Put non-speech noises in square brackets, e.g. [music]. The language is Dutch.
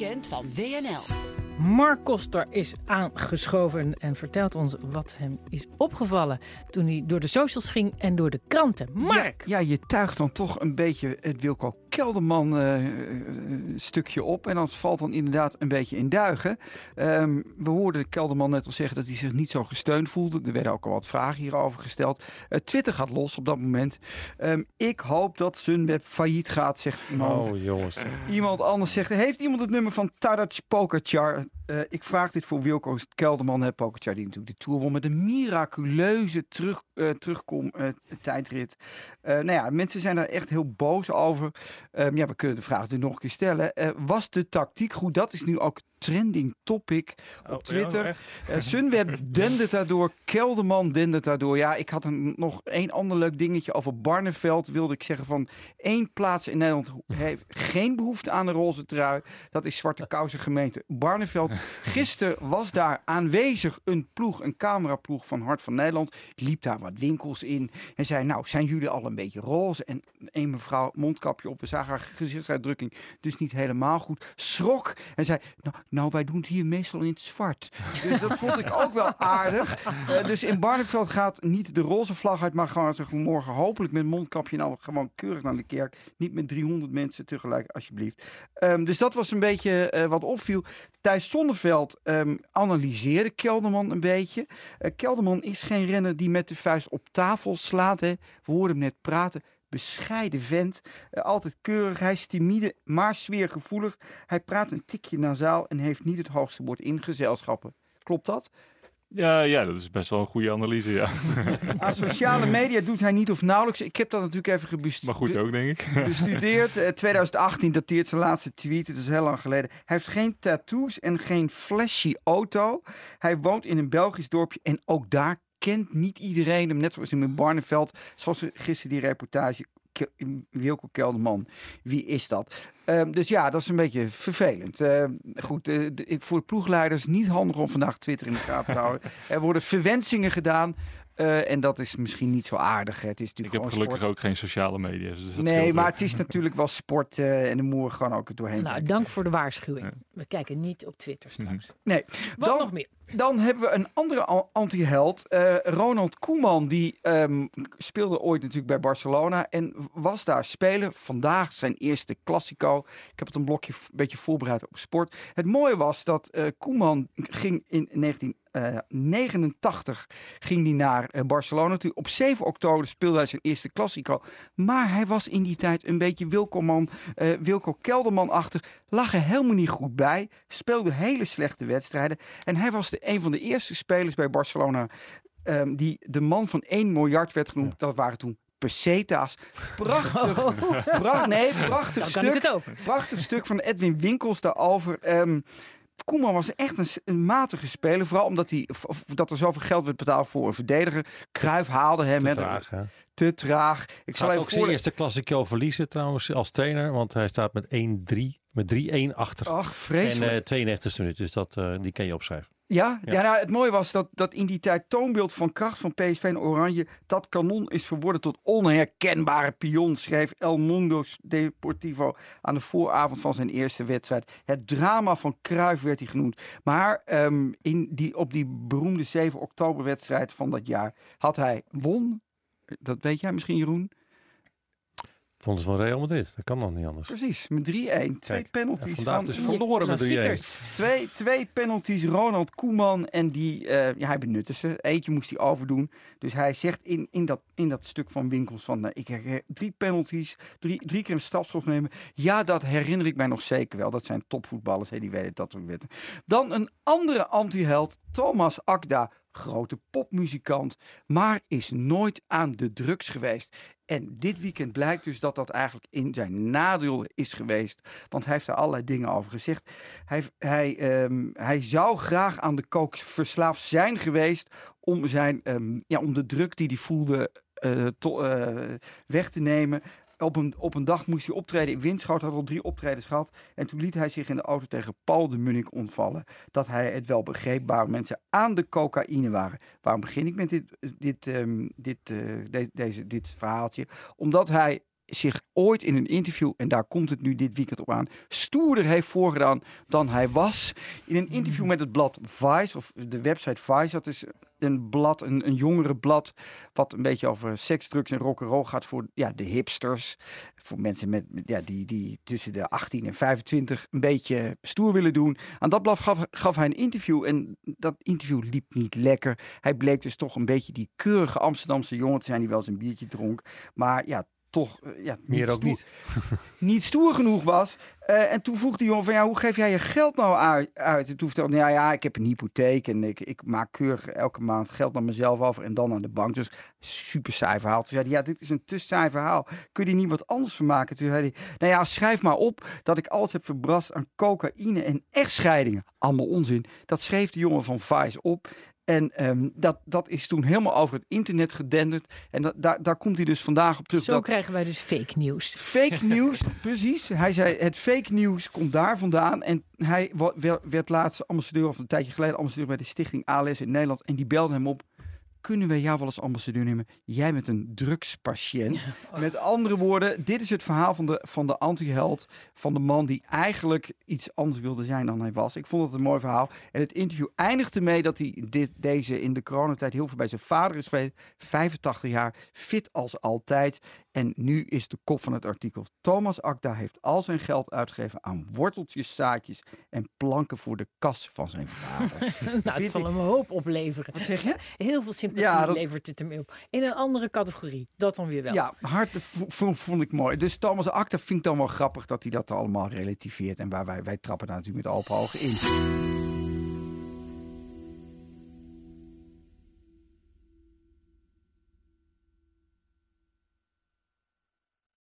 weekend van WNL. Mark Koster is aangeschoven en vertelt ons wat hem is opgevallen toen hij door de socials ging en door de kranten. Mark! Ja, je tuigt dan toch een beetje het Wilco Kelderman eh, eh, stukje op. En dat valt dan inderdaad een beetje in duigen. Ehm, we hoorden Kelderman net al zeggen dat hij zich niet zo gesteund voelde. Er werden ook al wat vragen hierover gesteld. Uh, Twitter gaat los op dat moment. Ehm, ik hoop dat Sunweb failliet gaat, zegt iemand. Oh jongens. Iemand anders zegt, heeft iemand het nummer van Tadac Pokerchar? Uh, ik vraag dit voor Wilco Kelderman, hè, die natuurlijk de Tour won met een miraculeuze terug, uh, terugkom uh, tijdrit. nou ja, mensen zijn daar echt heel boos over. Um, ja, we kunnen de vraag natuurlijk nog een keer stellen. was de tactiek goed? Dat is nu ook trending topic op oh, Twitter. Ja, uh, Sunweb [laughs] dendert daardoor, Kelderman dendert daardoor. Ja, ik had een, nog één ander leuk dingetje over Barneveld. Wilde ik zeggen van één plaats in Nederland heeft geen behoefte aan een roze trui. Dat is Zwarte Kousen gemeente Barneveld. [laughs] Gisteren was daar aanwezig een ploeg, een cameraploeg van Hart van Nederland. Liep daar wat winkels in en zei, nou, zijn jullie al een beetje roze? En een mevrouw, mondkapje op, we zagen haar gezichtsuitdrukking dus niet helemaal goed. Schrok en zei, nou, nou, wij doen het hier meestal in het zwart. Dus dat vond ik ook wel aardig. Uh, dus in Barneveld gaat niet de roze vlag uit, maar ze morgen hopelijk met mondkapje nou gewoon keurig naar de kerk. Niet met 300 mensen tegelijk, alsjeblieft. Um, dus dat was een beetje uh, wat opviel. Thijs Zonneveld um, analyseerde Kelderman een beetje. Uh, Kelderman is geen renner die met de vuist op tafel slaat. Hè. We hoorden hem net praten bescheiden vent. Uh, altijd keurig. Hij is timide, maar sfeergevoelig. Hij praat een tikje nasaal en heeft niet het hoogste woord in gezelschappen. Klopt dat? Ja, ja, dat is best wel een goede analyse, ja. [laughs] Aan sociale media doet hij niet of nauwelijks. Ik heb dat natuurlijk even gebestudeerd. Maar goed ook, denk ik. [laughs] Bestudeerd. Uh, 2018 dateert zijn laatste tweet. Het is heel lang geleden. Hij heeft geen tattoos en geen flashy auto. Hij woont in een Belgisch dorpje en ook daar kent niet iedereen hem. Net zoals in Barneveld. Zoals gisteren die reportage. Wilco Kelderman. Wie is dat? Um, dus ja, dat is een beetje vervelend. Uh, goed, uh, de, voor de ploegleiders niet handig om vandaag Twitter in de gaten te houden. [laughs] Er worden verwensingen gedaan. Uh, en dat is misschien niet zo aardig. Het is natuurlijk ik heb gelukkig sport. ook geen sociale media. Dus nee, maar het is natuurlijk wel sport uh, en de moer gewoon ook doorheen. Nou, dank voor de waarschuwing. Ja. We kijken niet op Twitter straks. Mm -hmm. Nee. Wat dan, nog meer? Dan hebben we een andere anti-held. Uh, Ronald Koeman, die um, speelde ooit natuurlijk bij Barcelona en was daar speler. Vandaag zijn eerste Classico. Ik heb het een blokje een beetje voorbereid op sport. Het mooie was dat uh, Koeman ging in 1989 uh, ging hij naar uh, Barcelona toe. Op 7 oktober speelde hij zijn eerste Classico. Maar hij was in die tijd een beetje Wilco, uh, Wilco Kelderman-achtig. Lag er helemaal niet goed bij. Speelde hele slechte wedstrijden. En hij was de, een van de eerste spelers bij Barcelona um, die de man van 1 miljard werd genoemd. Ja. Dat waren toen peseta's. Prachtig, [laughs] oh. pra nee, prachtig stuk. Prachtig stuk van Edwin Winkels daarover. Um, Koeman was echt een, een, matige speler. Vooral omdat hij, dat er zoveel geld werd betaald voor een verdediger. Kruif haalde hem. Te met, traag? Te traag. Ik zal even ook zijn eerste klassico verliezen trouwens als trainer. Want hij staat met 1-3, met 3-1 achter. Ach, vreselijk. En uh, 92 minuut. Dus dat, uh, die kan je opschrijven. Ja, ja. ja nou, het mooie was dat, dat in die tijd toonbeeld van kracht van PSV en Oranje, dat kanon is verworden tot onherkenbare pion, schreef El Mundo Deportivo aan de vooravond van zijn eerste wedstrijd. Het drama van Cruijff werd hij genoemd. Maar um, in die, op die beroemde 7 oktober wedstrijd van dat jaar had hij won, dat weet jij misschien Jeroen, Vonden ze van Real Madrid. Dat kan dan niet anders. Precies, met 3-1. Twee Kijk, penalties. Ja, vandaag van, dus verloren met 3-1. Twee, twee penalties. Ronald Koeman. En die, uh, ja, hij benutte ze. Eentje moest hij overdoen. Dus hij zegt in, in, dat, in dat stuk van Winkels van... Uh, ik heb drie penalties. Drie, drie keer een strafschop nemen. Ja, dat herinner ik mij nog zeker wel. Dat zijn topvoetballers. Hè, die weten dat soort wetten. Dan een andere anti-held. Thomas Akda. Grote popmuzikant. Maar is nooit aan de drugs geweest. En dit weekend blijkt dus dat dat eigenlijk in zijn nadeel is geweest. Want hij heeft daar allerlei dingen over gezegd. Hij, hij, um, hij zou graag aan de kook verslaafd zijn geweest om, zijn, um, ja, om de druk die hij voelde to, uh, weg te nemen. Op een, op een dag moest hij optreden in Winschoten, had al drie optredens gehad. En toen liet hij zich in de auto tegen Paul de Munnik ontvallen. Dat hij het wel begreep waar mensen aan de cocaïne waren. Waarom begin ik met dit, dit, um, dit, de, deze, dit verhaaltje? Omdat hij zich ooit in een interview, en daar komt het nu dit weekend op aan, stoerder heeft voorgedaan dan hij was. In een interview met het blad Vice, of de website Vice, dat is een blad, een, een jongerenblad, wat een beetje over seks, drugs en rock'n'roll gaat voor ja, de hipsters. Voor mensen met, ja, die, die tussen de 18 en 25 een beetje stoer willen doen. Aan dat blad gaf, gaf hij een interview en dat interview liep niet lekker. Hij bleek dus toch een beetje die keurige Amsterdamse jongen te zijn die wel een biertje dronk. Maar ja, toch uh, ja, Meer ook stoer- niet. [laughs] niet stoer genoeg was. Eh, en toen vroeg die jongen van ja, hoe geef jij je geld nou uit? uit? En toen vertelde hij, ja, ja, ik heb een hypotheek en ik, ik maak keurig elke maand geld naar mezelf over en dan aan de bank. Dus super saai verhaal. Toen zei hij, ja, dit is een te saai verhaal. Kun je niet wat anders van maken? Toen zei hij, nou ja, schrijf maar op dat ik alles heb verbrast aan cocaïne en echtscheidingen. Allemaal onzin. Dat schreef de jongen van Vice op. En ehm, dat, dat is toen helemaal over het internet gedenderd. En dat, daar, daar komt hij dus vandaag op terug. Zo dat krijgen wij dus fake nieuws. Fake [laughs] nieuws, precies. Hij zei het fake nieuws komt daar vandaan. En hij werd laatst ambassadeur, of een tijdje geleden ambassadeur bij de stichting ALS in Nederland. En die belde hem op. Kunnen wij jou wel als ambassadeur nemen? Jij bent een drugspatiënt. [laughs] Met andere woorden, dit is het verhaal van de, van de anti-held. Van de man die eigenlijk iets anders wilde zijn dan hij was. Ik vond het een mooi verhaal. En het interview eindigt ermee dat hij dit, deze in de coronatijd heel veel bij zijn vader is geweest. 85 jaar, fit als altijd. En nu is de kop van het artikel. Thomas Akda heeft al zijn geld uitgegeven aan worteltjes, zaadjes en planken voor de kas van zijn [laughs] vader. nou, het zal ik- hem een hoop opleveren. Wat zeg je? Heel veel sympathie Ja, dat- levert het hem op. In een andere categorie. Dat dan weer wel. Ja, hard vond ik mooi. Dus Thomas Akda vind ik dan wel grappig dat hij dat allemaal relativeert. En waar wij, wij trappen daar natuurlijk met open ogen in.